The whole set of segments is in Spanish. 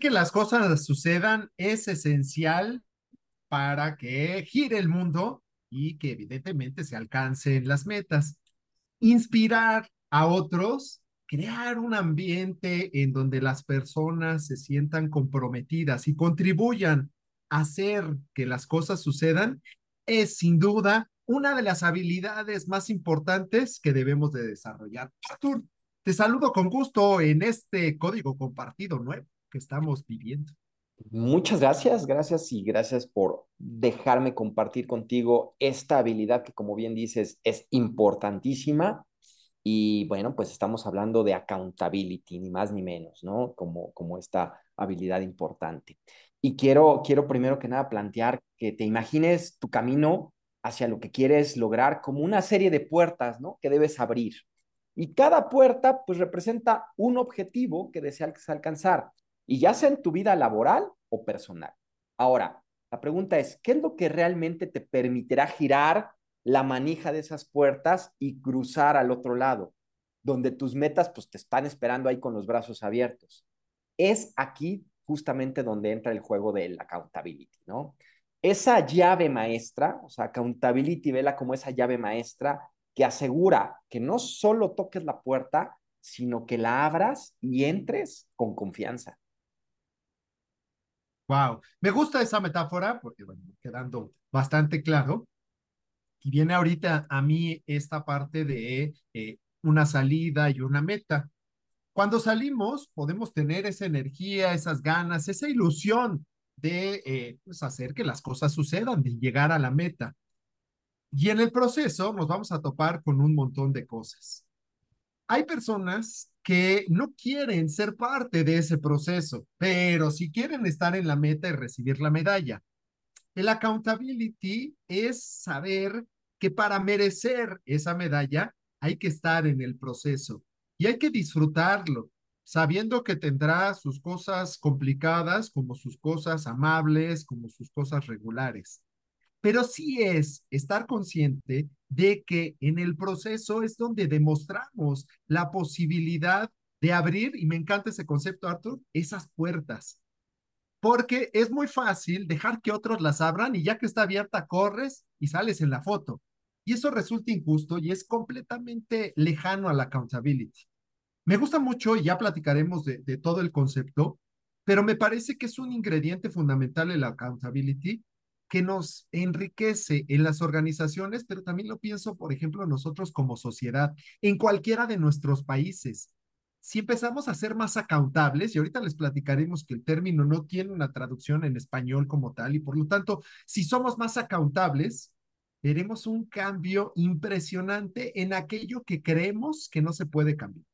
Que las cosas sucedan es esencial para que gire el mundo y que evidentemente se alcancen las metas. Inspirar a otros, crear un ambiente en donde las personas se sientan comprometidas y contribuyan a hacer que las cosas sucedan es sin duda una de las habilidades más importantes que debemos de desarrollar. Artur, te saludo con gusto en este código compartido nuevo que estamos viviendo. Muchas gracias, gracias y gracias por dejarme compartir contigo esta habilidad que como bien dices es importantísima y bueno, pues estamos hablando de accountability, ni más ni menos, ¿no? Como, como esta habilidad importante. Y quiero, quiero primero que nada plantear que te imagines tu camino hacia lo que quieres lograr como una serie de puertas, ¿no? Que debes abrir. Y cada puerta, pues, representa un objetivo que deseas alcanzar y ya sea en tu vida laboral o personal. Ahora, la pregunta es, ¿qué es lo que realmente te permitirá girar la manija de esas puertas y cruzar al otro lado, donde tus metas pues te están esperando ahí con los brazos abiertos? Es aquí justamente donde entra el juego del accountability, ¿no? Esa llave maestra, o sea, accountability, vela como esa llave maestra que asegura que no solo toques la puerta, sino que la abras y entres con confianza. Wow, me gusta esa metáfora porque, bueno, quedando bastante claro. Y viene ahorita a mí esta parte de eh, una salida y una meta. Cuando salimos, podemos tener esa energía, esas ganas, esa ilusión de eh, pues, hacer que las cosas sucedan, de llegar a la meta. Y en el proceso nos vamos a topar con un montón de cosas. Hay personas que no quieren ser parte de ese proceso, pero sí quieren estar en la meta y recibir la medalla. El accountability es saber que para merecer esa medalla hay que estar en el proceso y hay que disfrutarlo, sabiendo que tendrá sus cosas complicadas como sus cosas amables, como sus cosas regulares. Pero sí es estar consciente de que en el proceso es donde demostramos la posibilidad de abrir, y me encanta ese concepto, Arthur, esas puertas. Porque es muy fácil dejar que otros las abran y ya que está abierta, corres y sales en la foto. Y eso resulta injusto y es completamente lejano a la accountability. Me gusta mucho y ya platicaremos de, de todo el concepto, pero me parece que es un ingrediente fundamental en la accountability que nos enriquece en las organizaciones, pero también lo pienso, por ejemplo, nosotros como sociedad, en cualquiera de nuestros países. Si empezamos a ser más accountables, y ahorita les platicaremos que el término no tiene una traducción en español como tal, y por lo tanto, si somos más accountables, veremos un cambio impresionante en aquello que creemos que no se puede cambiar.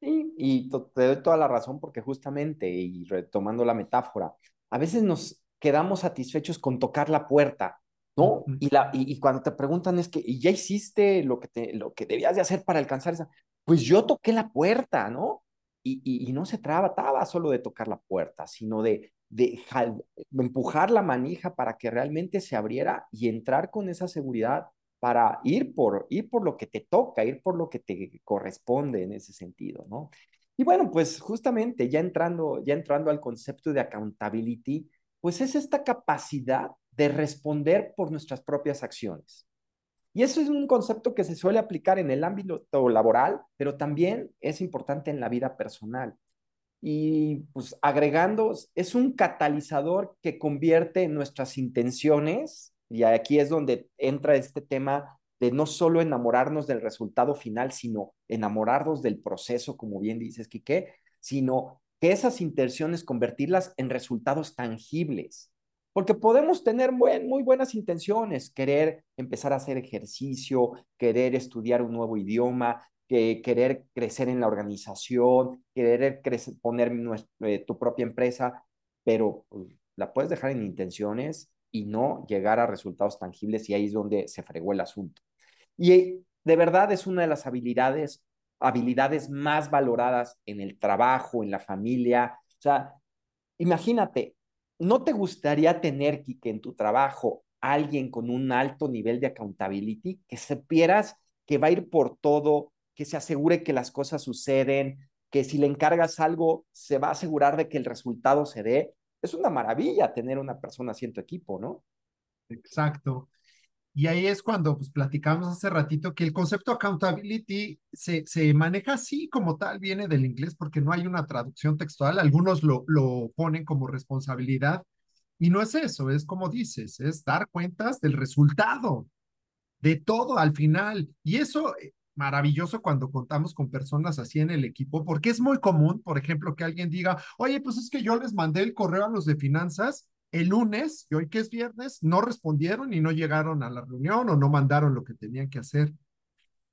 Sí, y te doy toda la razón porque justamente, y retomando la metáfora, a veces nos quedamos satisfechos con tocar la puerta, ¿no? Y, la, y, cuando te preguntan es que, ¿y ya hiciste lo que, te, lo que debías de hacer para alcanzar esa? Pues yo toqué la puerta, ¿no? Y, y, no se trataba solo de tocar la puerta, sino de, de, empujar la manija para que realmente se abriera y entrar con esa seguridad para ir por, ir por lo que te toca, ir por lo que te corresponde en ese sentido, ¿no? Y bueno, pues justamente ya entrando, ya entrando al concepto de accountability, pues es esta capacidad de responder por nuestras propias acciones. Y eso es un concepto que se suele aplicar en el ámbito laboral, pero también es importante en la vida personal. Y pues agregando, es un catalizador que convierte nuestras intenciones, y aquí es donde entra este tema de no solo enamorarnos del resultado final, sino enamorarnos del proceso, como bien dices, Quique, sino que esas intenciones convertirlas en resultados tangibles. Porque podemos tener muy, buenas intenciones, querer empezar a hacer ejercicio, querer estudiar un nuevo idioma, que, querer crecer en la organización, querer poner eh, tu propia empresa, pero pues, la puedes dejar en intenciones y no llegar a resultados tangibles y ahí es donde se fregó el asunto. Y de verdad es una de las habilidades habilidades más valoradas en el trabajo, en la familia. O sea, imagínate, ¿no te gustaría tener, que en tu trabajo alguien con un alto nivel de accountability, que supieras que va a ir por todo, que se asegure que las cosas suceden, que si le encargas algo, se va a asegurar de que el resultado se dé. Es una maravilla tener una persona así en tu equipo, ¿no? Exacto. Y ahí es cuando pues, platicamos hace ratito que el concepto accountability se, se maneja así como tal, viene del inglés porque no hay una traducción textual. Algunos lo, lo ponen como responsabilidad y no es eso, es como dices, es dar cuentas del resultado, de todo al final. Y eso eh, maravilloso cuando contamos con personas así en el equipo, porque es muy común, por ejemplo, que alguien diga, oye, pues es que yo les mandé el correo a los de finanzas el lunes y hoy que es viernes no respondieron y no llegaron a la reunión o no mandaron lo que tenían que hacer.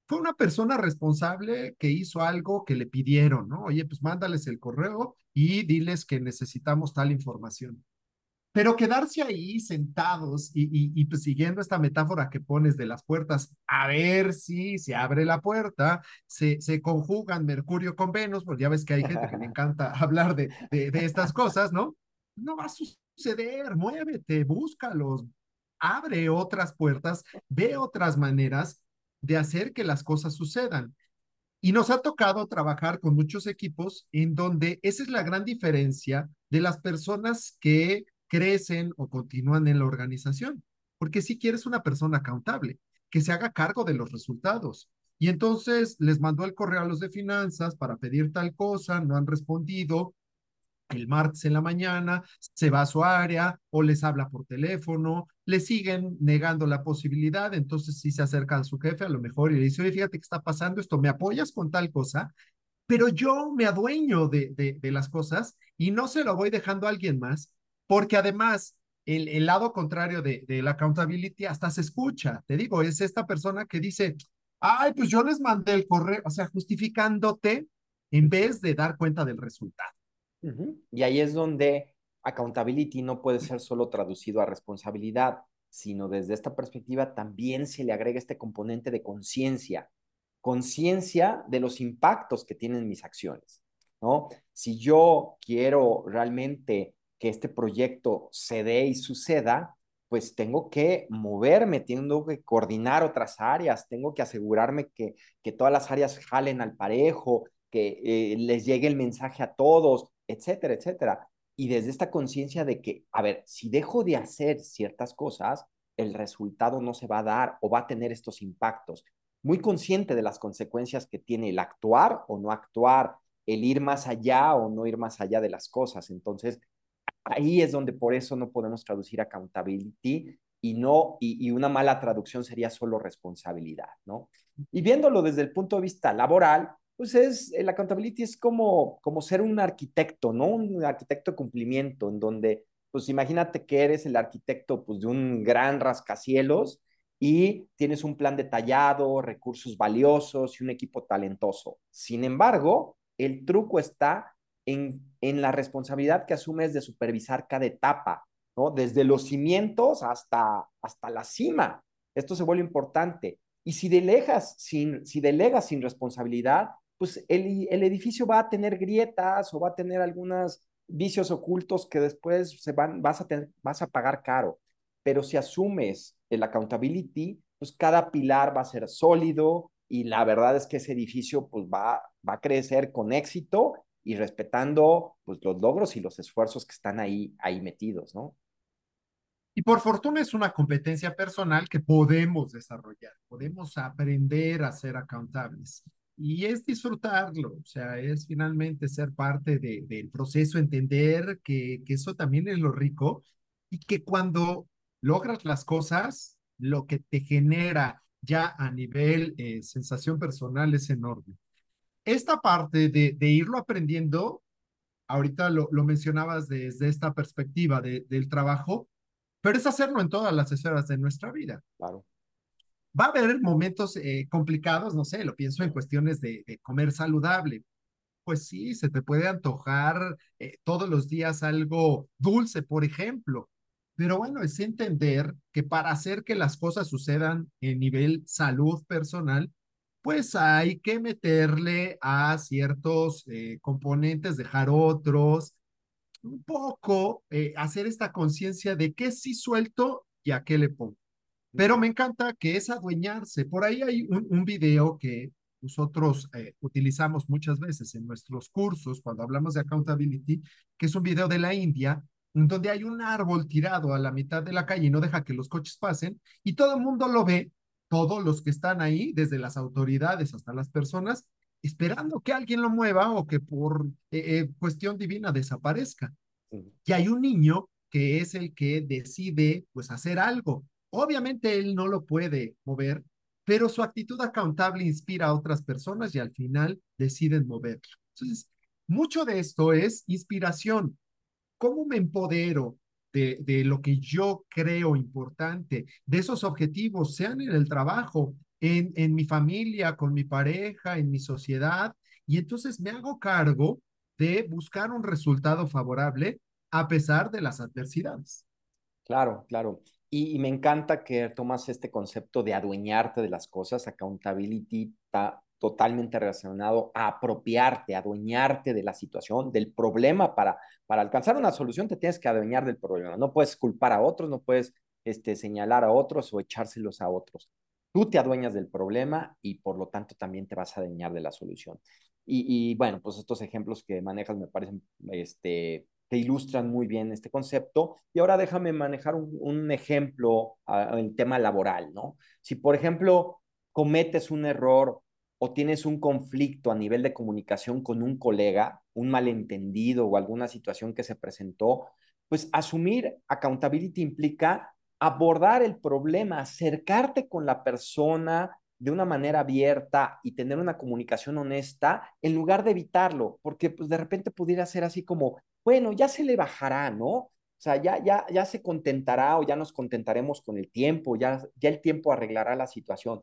Fue una persona responsable que hizo algo que le pidieron, ¿no? Oye, pues mándales el correo y diles que necesitamos tal información. Pero quedarse ahí sentados y, y, y pues siguiendo esta metáfora que pones de las puertas, a ver si se abre la puerta, se, se conjugan Mercurio con Venus, pues ya ves que hay gente que le encanta hablar de, de, de estas cosas, ¿no? No va a suceder, muévete, búscalos, abre otras puertas, ve otras maneras de hacer que las cosas sucedan. Y nos ha tocado trabajar con muchos equipos en donde esa es la gran diferencia de las personas que crecen o continúan en la organización. Porque si quieres una persona accountable, que se haga cargo de los resultados. Y entonces les mandó el correo a los de finanzas para pedir tal cosa, no han respondido, el martes en la mañana, se va a su área o les habla por teléfono, le siguen negando la posibilidad, entonces si se acerca a su jefe a lo mejor y le dice, oye, fíjate qué está pasando esto, ¿me apoyas con tal cosa? Pero yo me adueño de, de, de las cosas y no se lo voy dejando a alguien más, porque además el, el lado contrario de, de la accountability hasta se escucha, te digo, es esta persona que dice, ay, pues yo les mandé el correo, o sea, justificándote en vez de dar cuenta del resultado. Y ahí es donde accountability no puede ser solo traducido a responsabilidad, sino desde esta perspectiva también se le agrega este componente de conciencia, conciencia de los impactos que tienen mis acciones, ¿no? Si yo quiero realmente que este proyecto se dé y suceda, pues tengo que moverme, tengo que coordinar otras áreas, tengo que asegurarme que, que todas las áreas jalen al parejo, que eh, les llegue el mensaje a todos, etcétera, etcétera. Y desde esta conciencia de que, a ver, si dejo de hacer ciertas cosas, el resultado no se va a dar o va a tener estos impactos. Muy consciente de las consecuencias que tiene el actuar o no actuar, el ir más allá o no ir más allá de las cosas. Entonces, ahí es donde por eso no podemos traducir accountability y no, y, y, una mala traducción sería solo responsabilidad, ¿no? Y viéndolo desde el punto de vista laboral, pues es, el accountability es como, como ser un arquitecto, ¿no? Un arquitecto de cumplimiento, en donde, pues imagínate que eres el arquitecto pues, de un gran rascacielos y tienes un plan detallado, recursos valiosos y un equipo talentoso. Sin embargo, el truco está en, en la responsabilidad que asumes de supervisar cada etapa, ¿no? Desde los cimientos hasta, hasta la cima. Esto se vuelve importante. Y si delegas sin, si delegas sin responsabilidad, pues el, el, edificio va a tener grietas o va a tener algunos vicios ocultos que después se van, vas, a tener, vas a pagar caro. Pero si asumes el accountability, pues cada pilar va a ser sólido y la verdad es que ese edificio pues va, va a crecer con éxito y respetando pues los logros y los esfuerzos que están ahí, ahí metidos, ¿no? Y por fortuna es una competencia personal que podemos desarrollar, podemos aprender a ser accountables y es disfrutarlo, o sea, es finalmente ser parte de, del proceso, entender que, que eso también es lo rico y que cuando logras las cosas, lo que te genera ya a nivel eh, sensación personal es enorme. Esta parte de, de irlo aprendiendo, ahorita lo, lo, mencionabas desde esta perspectiva de, del trabajo, pero es hacerlo en todas las esferas de nuestra vida. Claro. Va a haber momentos eh, complicados, no sé, lo pienso en cuestiones de, comer saludable. Pues sí, se te puede antojar eh, todos los días algo dulce, por ejemplo. Pero bueno, es entender que para hacer que las cosas sucedan en nivel salud personal, pues hay que meterle a ciertos eh, componentes, dejar otros, un poco hacer esta conciencia de qué sí suelto y a qué le pongo. Pero me encanta que es adueñarse. Por ahí hay un, un video que nosotros eh, utilizamos muchas veces en nuestros cursos cuando hablamos de accountability, que es un video de la India, donde hay un árbol tirado a la mitad de la calle y no deja que los coches pasen, y todo el mundo lo ve, todos los que están ahí, desde las autoridades hasta las personas, esperando que alguien lo mueva o que por eh, eh, cuestión divina desaparezca. Y hay un niño que es el que decide pues hacer algo. Obviamente él no lo puede mover, pero su actitud accountable inspira a otras personas y al final deciden moverlo. Entonces, mucho de esto es inspiración. ¿Cómo me empodero de, de lo que yo creo importante, de esos objetivos, sean en el trabajo, en, en mi familia, con mi pareja, en mi sociedad? Y entonces me hago cargo de buscar un resultado favorable a pesar de las adversidades. Claro, claro. Y, me encanta que tomas este concepto de adueñarte de las cosas. Accountability está totalmente relacionado a apropiarte, adueñarte de la situación, del problema. Para, para alcanzar una solución te tienes que adueñar del problema. No puedes culpar a otros, no puedes este, señalar a otros o echárselos a otros. Tú te adueñas del problema y por lo tanto también te vas a adueñar de la solución. Y, y bueno, pues estos ejemplos que manejas me parecen este, que ilustran muy bien este concepto. Y ahora déjame manejar un, ejemplo en tema laboral, ¿no? Si, por ejemplo, cometes un error o tienes un conflicto a nivel de comunicación con un colega, un malentendido o alguna situación que se presentó, pues asumir accountability implica abordar el problema, acercarte con la persona de una manera abierta y tener una comunicación honesta en lugar de evitarlo, porque pues de repente pudiera ser así como, bueno, ya se le bajará, ¿no? O sea, ya, ya, ya se contentará o ya nos contentaremos con el tiempo, ya, ya el tiempo arreglará la situación.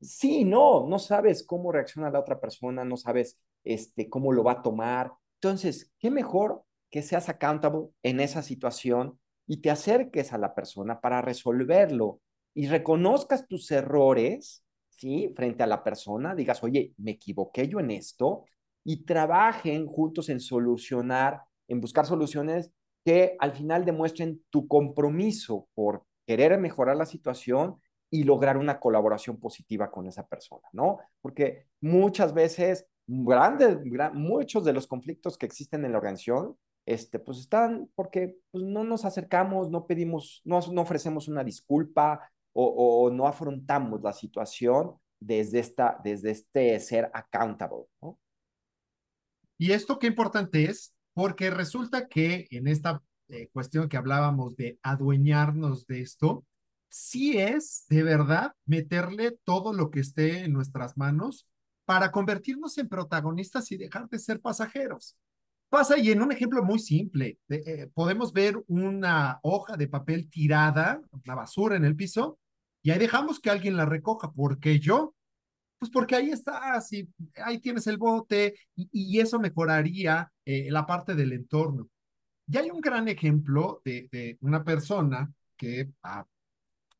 Sí, no, no sabes cómo reacciona la otra persona, no sabes este, cómo lo va a tomar. Entonces, ¿qué mejor que seas accountable en esa situación y te acerques a la persona para resolverlo y reconozcas tus errores, ¿sí? Frente a la persona, digas, oye, me equivoqué yo en esto y trabajen juntos en solucionar en buscar soluciones que al final demuestren tu compromiso por querer mejorar la situación y lograr una colaboración positiva con esa persona, ¿no? Porque muchas veces, grandes, muchos de los conflictos que existen en la organización, este, pues están porque pues, no nos acercamos, no pedimos, no, no ofrecemos una disculpa o, no afrontamos la situación desde, esta, desde este ser accountable. Y esto qué importante es porque resulta que en esta eh, cuestión que hablábamos de adueñarnos de esto, sí es de verdad meterle todo lo que esté en nuestras manos para convertirnos en protagonistas y dejar de ser pasajeros. Pasa y en un ejemplo muy simple, eh, podemos ver una hoja de papel tirada, una basura en el piso, y ahí dejamos que alguien la recoja, porque yo pues porque ahí estás y ahí tienes el bote y, eso mejoraría eh, la parte del entorno. Y hay un gran ejemplo de, una persona que ah,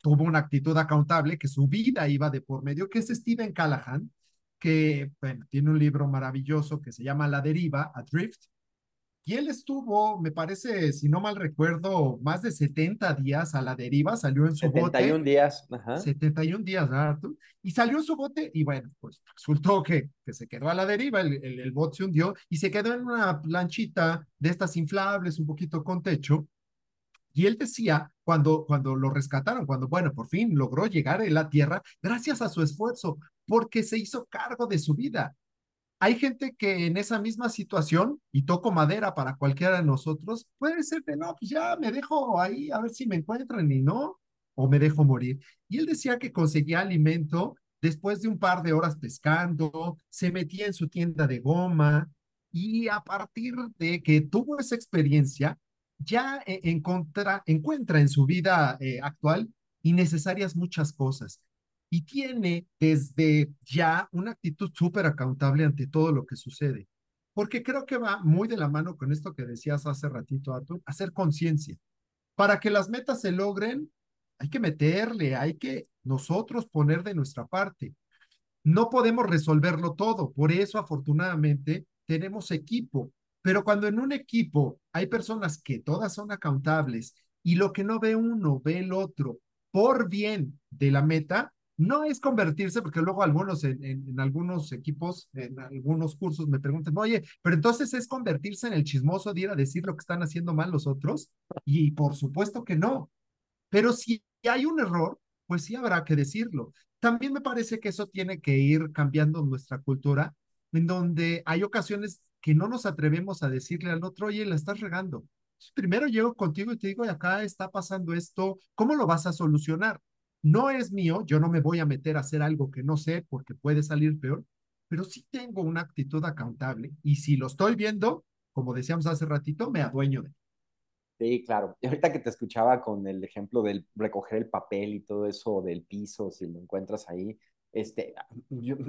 tuvo una actitud accountable, que su vida iba de por medio, que es Steven Callahan, que tiene un libro maravilloso que se llama La deriva, Adrift, y él estuvo, me parece, si no mal recuerdo, más de 70 días a la deriva, salió en su 71 bote. 71 días. Ajá. 71 días, ¿verdad? Y salió en su bote y bueno, pues resultó que, que se quedó a la deriva, el, el, el bote se hundió y se quedó en una planchita de estas inflables, un poquito con techo. Y él decía, cuando, cuando lo rescataron, cuando, bueno, por fin logró llegar a la tierra, gracias a su esfuerzo, porque se hizo cargo de su vida hay gente que en esa misma situación, y toco madera para cualquiera de nosotros, puede ser de no, pues ya me dejo ahí a ver si me encuentran y no, o me dejo morir. Y él decía que conseguía alimento después de un par de horas pescando, se metía en su tienda de goma y a partir de que tuvo esa experiencia, ya e, encuentra en su vida eh, actual innecesarias muchas cosas y tiene desde ya una actitud súper accountable ante todo lo que sucede. Porque creo que va muy de la mano con esto que decías hace ratito, Arthur, hacer conciencia. Para que las metas se logren, hay que meterle, hay que nosotros poner de nuestra parte. No podemos resolverlo todo, por eso afortunadamente tenemos equipo, pero cuando en un equipo hay personas que todas son accountables y lo que no ve uno ve el otro por bien de la meta, no es convertirse, porque luego algunos en, algunos equipos, en algunos cursos me preguntan, oye, pero entonces es convertirse en el chismoso de ir a decir lo que están haciendo mal los otros. Y por supuesto que no. Pero si hay un error, pues sí habrá que decirlo. También me parece que eso tiene que ir cambiando nuestra cultura, en donde hay ocasiones que no nos atrevemos a decirle al otro, oye, la estás regando. primero llego contigo y te digo, acá está pasando esto, ¿cómo lo vas a solucionar? No es mío, yo no me voy a meter a hacer algo que no sé porque puede salir peor, pero sí tengo una actitud accountable y si lo estoy viendo, como decíamos hace ratito, me adueño de Sí, claro. Y ahorita que te escuchaba con el ejemplo del recoger el papel y todo eso del piso, si lo encuentras ahí, este,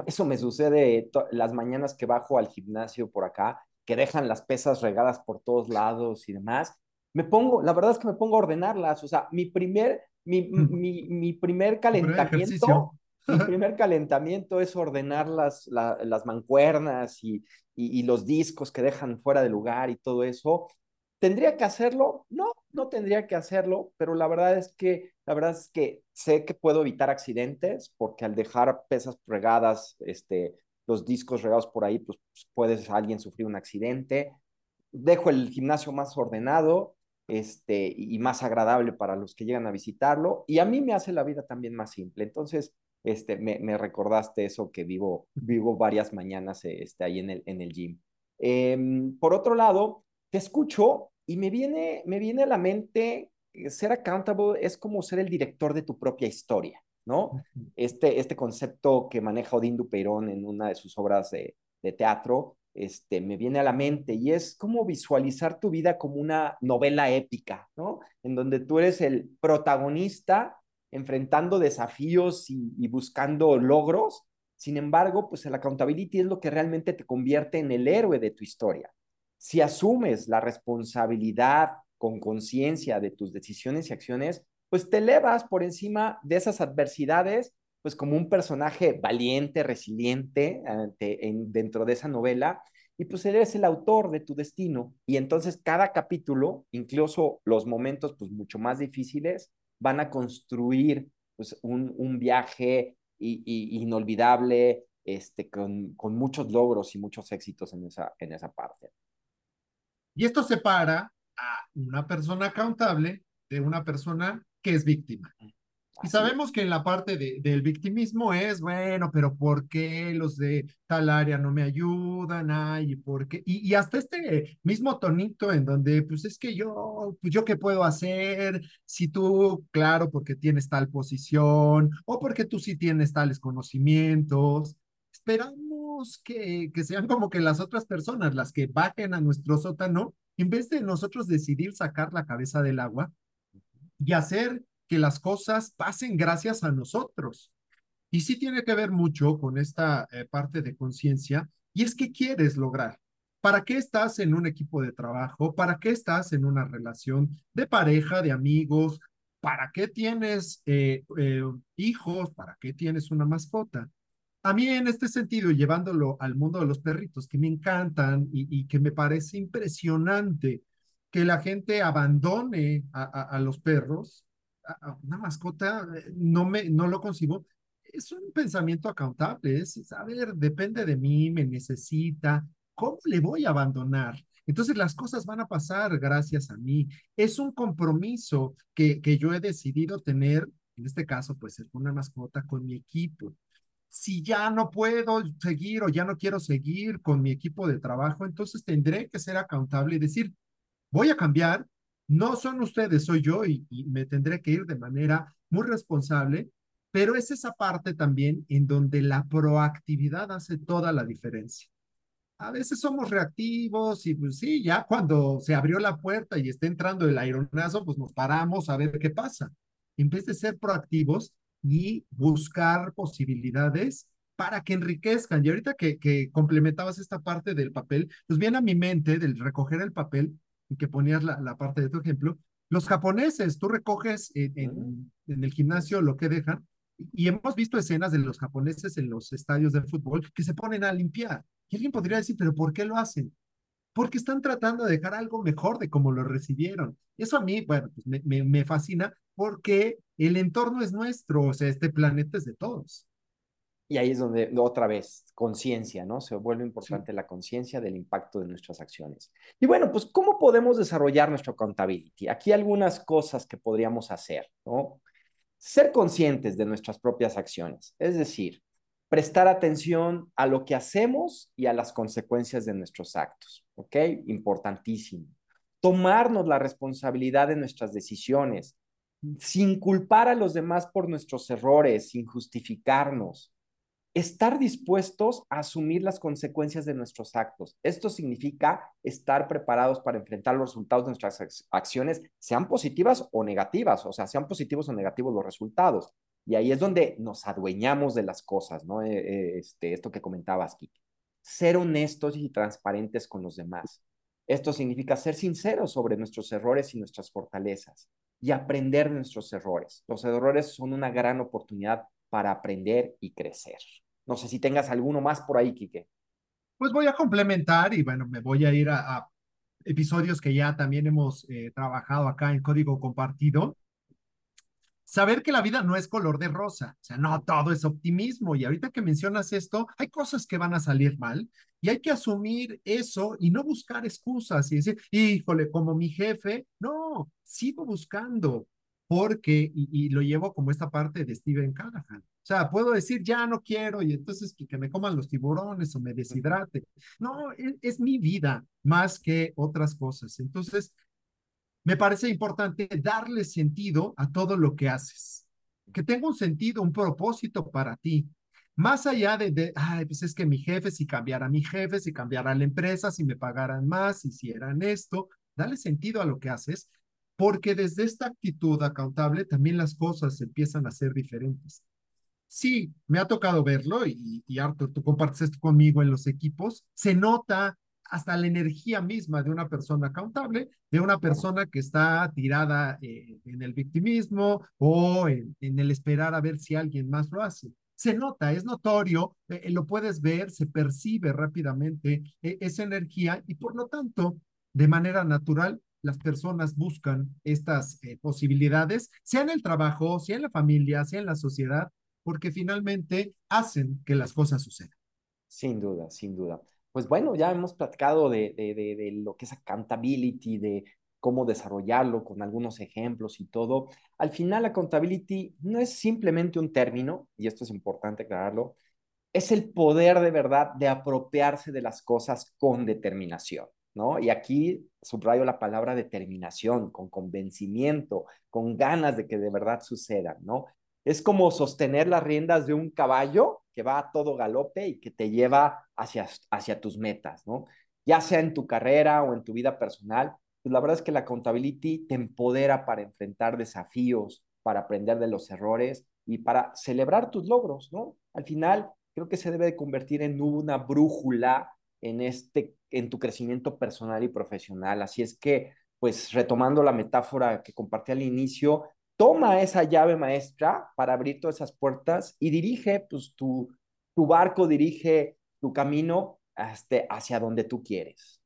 eso me sucede las mañanas que bajo al gimnasio por acá, que dejan las pesas regadas por todos lados y demás. Me pongo, la verdad es que me pongo a ordenarlas. O sea, mi primer, mi, mi, mi primer calentamiento, mi primer calentamiento es ordenar las, las mancuernas y, y, y, los discos que dejan fuera de lugar y todo eso. ¿Tendría que hacerlo? No, no tendría que hacerlo, pero la verdad es que, la verdad es que sé que puedo evitar accidentes porque al dejar pesas regadas, este, los discos regados por ahí, pues, pues puedes alguien sufrir un accidente. Dejo el gimnasio más ordenado, este, y más agradable para los que llegan a visitarlo, y a mí me hace la vida también más simple. Entonces, este, me, me recordaste eso que vivo, vivo varias mañanas este, ahí en el, en el gym. Em, por otro lado, te escucho y me viene, me viene a la mente ser accountable es como ser el director de tu propia historia, ¿no? Este, este concepto que maneja Odín Dupeirón en una de sus obras de, de teatro, este, me viene a la mente y es como visualizar tu vida como una novela épica, ¿no? En donde tú eres el protagonista enfrentando desafíos y, y buscando logros. Sin embargo, pues el accountability es lo que realmente te convierte en el héroe de tu historia. Si asumes la responsabilidad con conciencia de tus decisiones y acciones, pues te elevas por encima de esas adversidades, pues como un personaje valiente, resiliente dentro de esa novela, y pues eres el autor de tu destino. Y entonces cada capítulo, incluso los momentos pues mucho más difíciles, van a construir pues un, un viaje inolvidable, este, con, con, muchos logros y muchos éxitos en esa, en esa parte. Y esto separa a una persona accountable de una persona que es víctima. Y sabemos que en la parte de, del victimismo es, bueno, pero ¿por qué los de tal área no me ayudan? Ay, ¿por qué? Y, y, hasta este mismo tonito en donde, pues es que yo, pues yo qué puedo hacer si tú, claro, porque tienes tal posición o porque tú sí tienes tales conocimientos. Esperamos que, que sean como que las otras personas las que bajen a nuestro sótano, en vez de nosotros decidir sacar la cabeza del agua y hacer que las cosas pasen gracias a nosotros. Y sí tiene que ver mucho con esta eh, parte de conciencia, y es que quieres lograr. ¿Para qué estás en un equipo de trabajo? ¿Para qué estás en una relación de pareja, de amigos? ¿Para qué tienes eh, eh, hijos? ¿Para qué tienes una mascota? A mí en este sentido, llevándolo al mundo de los perritos, que me encantan y, que me parece impresionante que la gente abandone a, los perros, una mascota, eh, no, me, no lo concibo, es un pensamiento accountable, es, a ver, depende de mí, me necesita, ¿cómo le voy a abandonar? Entonces las cosas van a pasar gracias a mí. Es un compromiso que, que yo he decidido tener, en este caso, pues es una mascota con mi equipo si ya no puedo seguir o ya no quiero seguir con mi equipo de trabajo, entonces tendré que ser accountable y decir, voy a cambiar, no son ustedes, soy yo y, me tendré que ir de manera muy responsable, pero es esa parte también en donde la proactividad hace toda la diferencia. A veces somos reactivos y pues sí, ya cuando se abrió la puerta y está entrando el aeronazo, pues nos paramos a ver qué pasa. En vez de ser proactivos, y buscar posibilidades para que enriquezcan. Y ahorita que, que complementabas esta parte del papel, pues viene a mi mente del recoger el papel que ponías la, la parte de tu ejemplo, los japoneses, tú recoges en, en, en, el gimnasio lo que dejan y hemos visto escenas de los japoneses en los estadios de fútbol que se ponen a limpiar. Y alguien podría decir, pero ¿por qué lo hacen? Porque están tratando de dejar algo mejor de cómo lo recibieron. Eso a mí, bueno, pues me, me, me fascina porque el entorno es nuestro, o sea, este planeta es de todos. Y ahí es donde otra vez, conciencia, ¿no? Se vuelve importante la conciencia del impacto de nuestras acciones. Y bueno, pues, ¿cómo podemos desarrollar nuestro accountability? Aquí algunas cosas que podríamos hacer, ¿no? Ser conscientes de nuestras propias acciones, es decir, prestar atención a lo que hacemos y a las consecuencias de nuestros actos, ¿ok? Importantísimo. Tomarnos la responsabilidad de nuestras decisiones, sin culpar a los demás por nuestros errores, sin justificarnos estar dispuestos a asumir las consecuencias de nuestros actos. Esto significa estar preparados para enfrentar los resultados de nuestras acciones, sean positivas o negativas, o sea, sean positivos o negativos los resultados. Y ahí es donde nos adueñamos de las cosas, ¿no? Eh, eh, este, esto que comentabas, Kiki. Ser honestos y transparentes con los demás. Esto significa ser sinceros sobre nuestros errores y nuestras fortalezas y aprender de nuestros errores. Los errores son una gran oportunidad para aprender y crecer. No sé si tengas alguno más por ahí, Quique. Pues voy a complementar y bueno, me voy a ir a, episodios que ya también hemos eh, trabajado acá en Código Compartido. Saber que la vida no es color de rosa, o sea, no todo es optimismo. Y ahorita que mencionas esto, hay cosas que van a salir mal y hay que asumir eso y no buscar excusas y decir, híjole, como mi jefe, no, sigo buscando porque, y, lo llevo como esta parte de Steven Callahan. O sea, puedo decir, ya no quiero, y entonces que, me coman los tiburones o me deshidrate. No, es, es, mi vida más que otras cosas. Entonces, me parece importante darle sentido a todo lo que haces. Que tenga un sentido, un propósito para ti. Más allá de, de, ay, pues es que mi jefe, si cambiara mi jefe, si cambiara la empresa, si me pagaran más, si hicieran esto, dale sentido a lo que haces porque desde esta actitud accountable también las cosas empiezan a ser diferentes. Sí, me ha tocado verlo y, y Arthur, tú compartes esto conmigo en los equipos, se nota hasta la energía misma de una persona accountable, de una persona que está tirada eh, en el victimismo o en, el esperar a ver si alguien más lo hace. Se nota, es notorio, eh, lo puedes ver, se percibe rápidamente eh, esa energía y por lo tanto, de manera natural, las personas buscan estas eh, posibilidades, sea en el trabajo, sea en la familia, sea en la sociedad, porque finalmente hacen que las cosas sucedan. Sin duda, sin duda. Pues bueno, ya hemos platicado de, de, lo que es accountability, de cómo desarrollarlo con algunos ejemplos y todo. Al final, accountability no es simplemente un término, y esto es importante aclararlo, es el poder de verdad de apropiarse de las cosas con determinación. ¿no? Y aquí subrayo la palabra determinación, con convencimiento, con ganas de que de verdad suceda, ¿no? Es como sostener las riendas de un caballo que va a todo galope y que te lleva hacia, hacia tus metas, ¿no? Ya sea en tu carrera o en tu vida personal, pues la verdad es que la accountability te empodera para enfrentar desafíos, para aprender de los errores y para celebrar tus logros, ¿no? Al final, creo que se debe de convertir en una brújula en, este, en tu crecimiento personal y profesional. Así es que, pues retomando la metáfora que compartí al inicio, toma esa llave maestra para abrir todas esas puertas y dirige pues, tu, barco, dirige tu camino hacia donde tú quieres.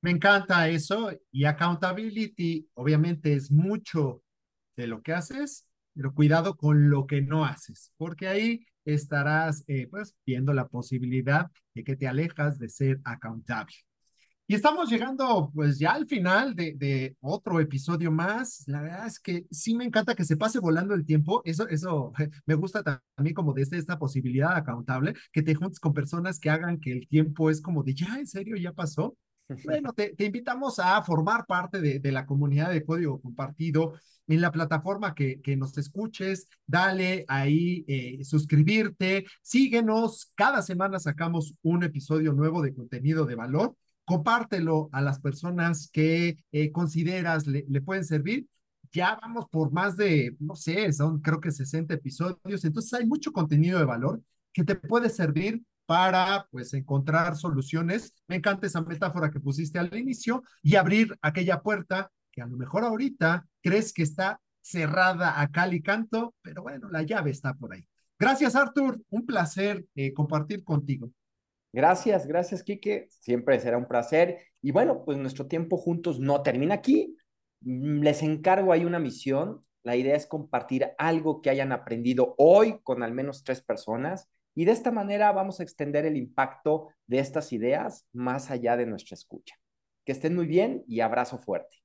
Me encanta eso y accountability obviamente es mucho de lo que haces, pero cuidado con lo que no haces, porque ahí estarás eh, pues viendo la posibilidad de que te alejas de ser accountable. Y estamos llegando pues ya al final de, de, otro episodio más. La verdad es que sí me encanta que se pase volando el tiempo. Eso, eso me gusta también como desde esta posibilidad accountable, que te juntes con personas que hagan que el tiempo es como de ya, en serio, ya pasó. Bueno, te, te invitamos a formar parte de, de la comunidad de código compartido en la plataforma que, que nos escuches, dale ahí eh, suscribirte, síguenos, cada semana sacamos un episodio nuevo de contenido de valor, compártelo a las personas que eh, consideras le, pueden servir ya vamos por más de, no sé, son creo que 60 episodios, entonces hay mucho contenido de valor que te puede servir para pues encontrar soluciones. Me encanta esa metáfora que pusiste al inicio y abrir aquella puerta que a lo mejor ahorita crees que está cerrada a cal y canto, pero bueno, la llave está por ahí. Gracias, Arthur. Un placer eh, compartir contigo. Gracias, gracias, Quique. Siempre será un placer. Y bueno, pues nuestro tiempo juntos no termina aquí. Mm, les encargo ahí una misión La idea es compartir algo que hayan aprendido hoy con al menos tres personas y de esta manera vamos a extender el impacto de estas ideas más allá de nuestra escucha. Que estén muy bien y abrazo fuerte.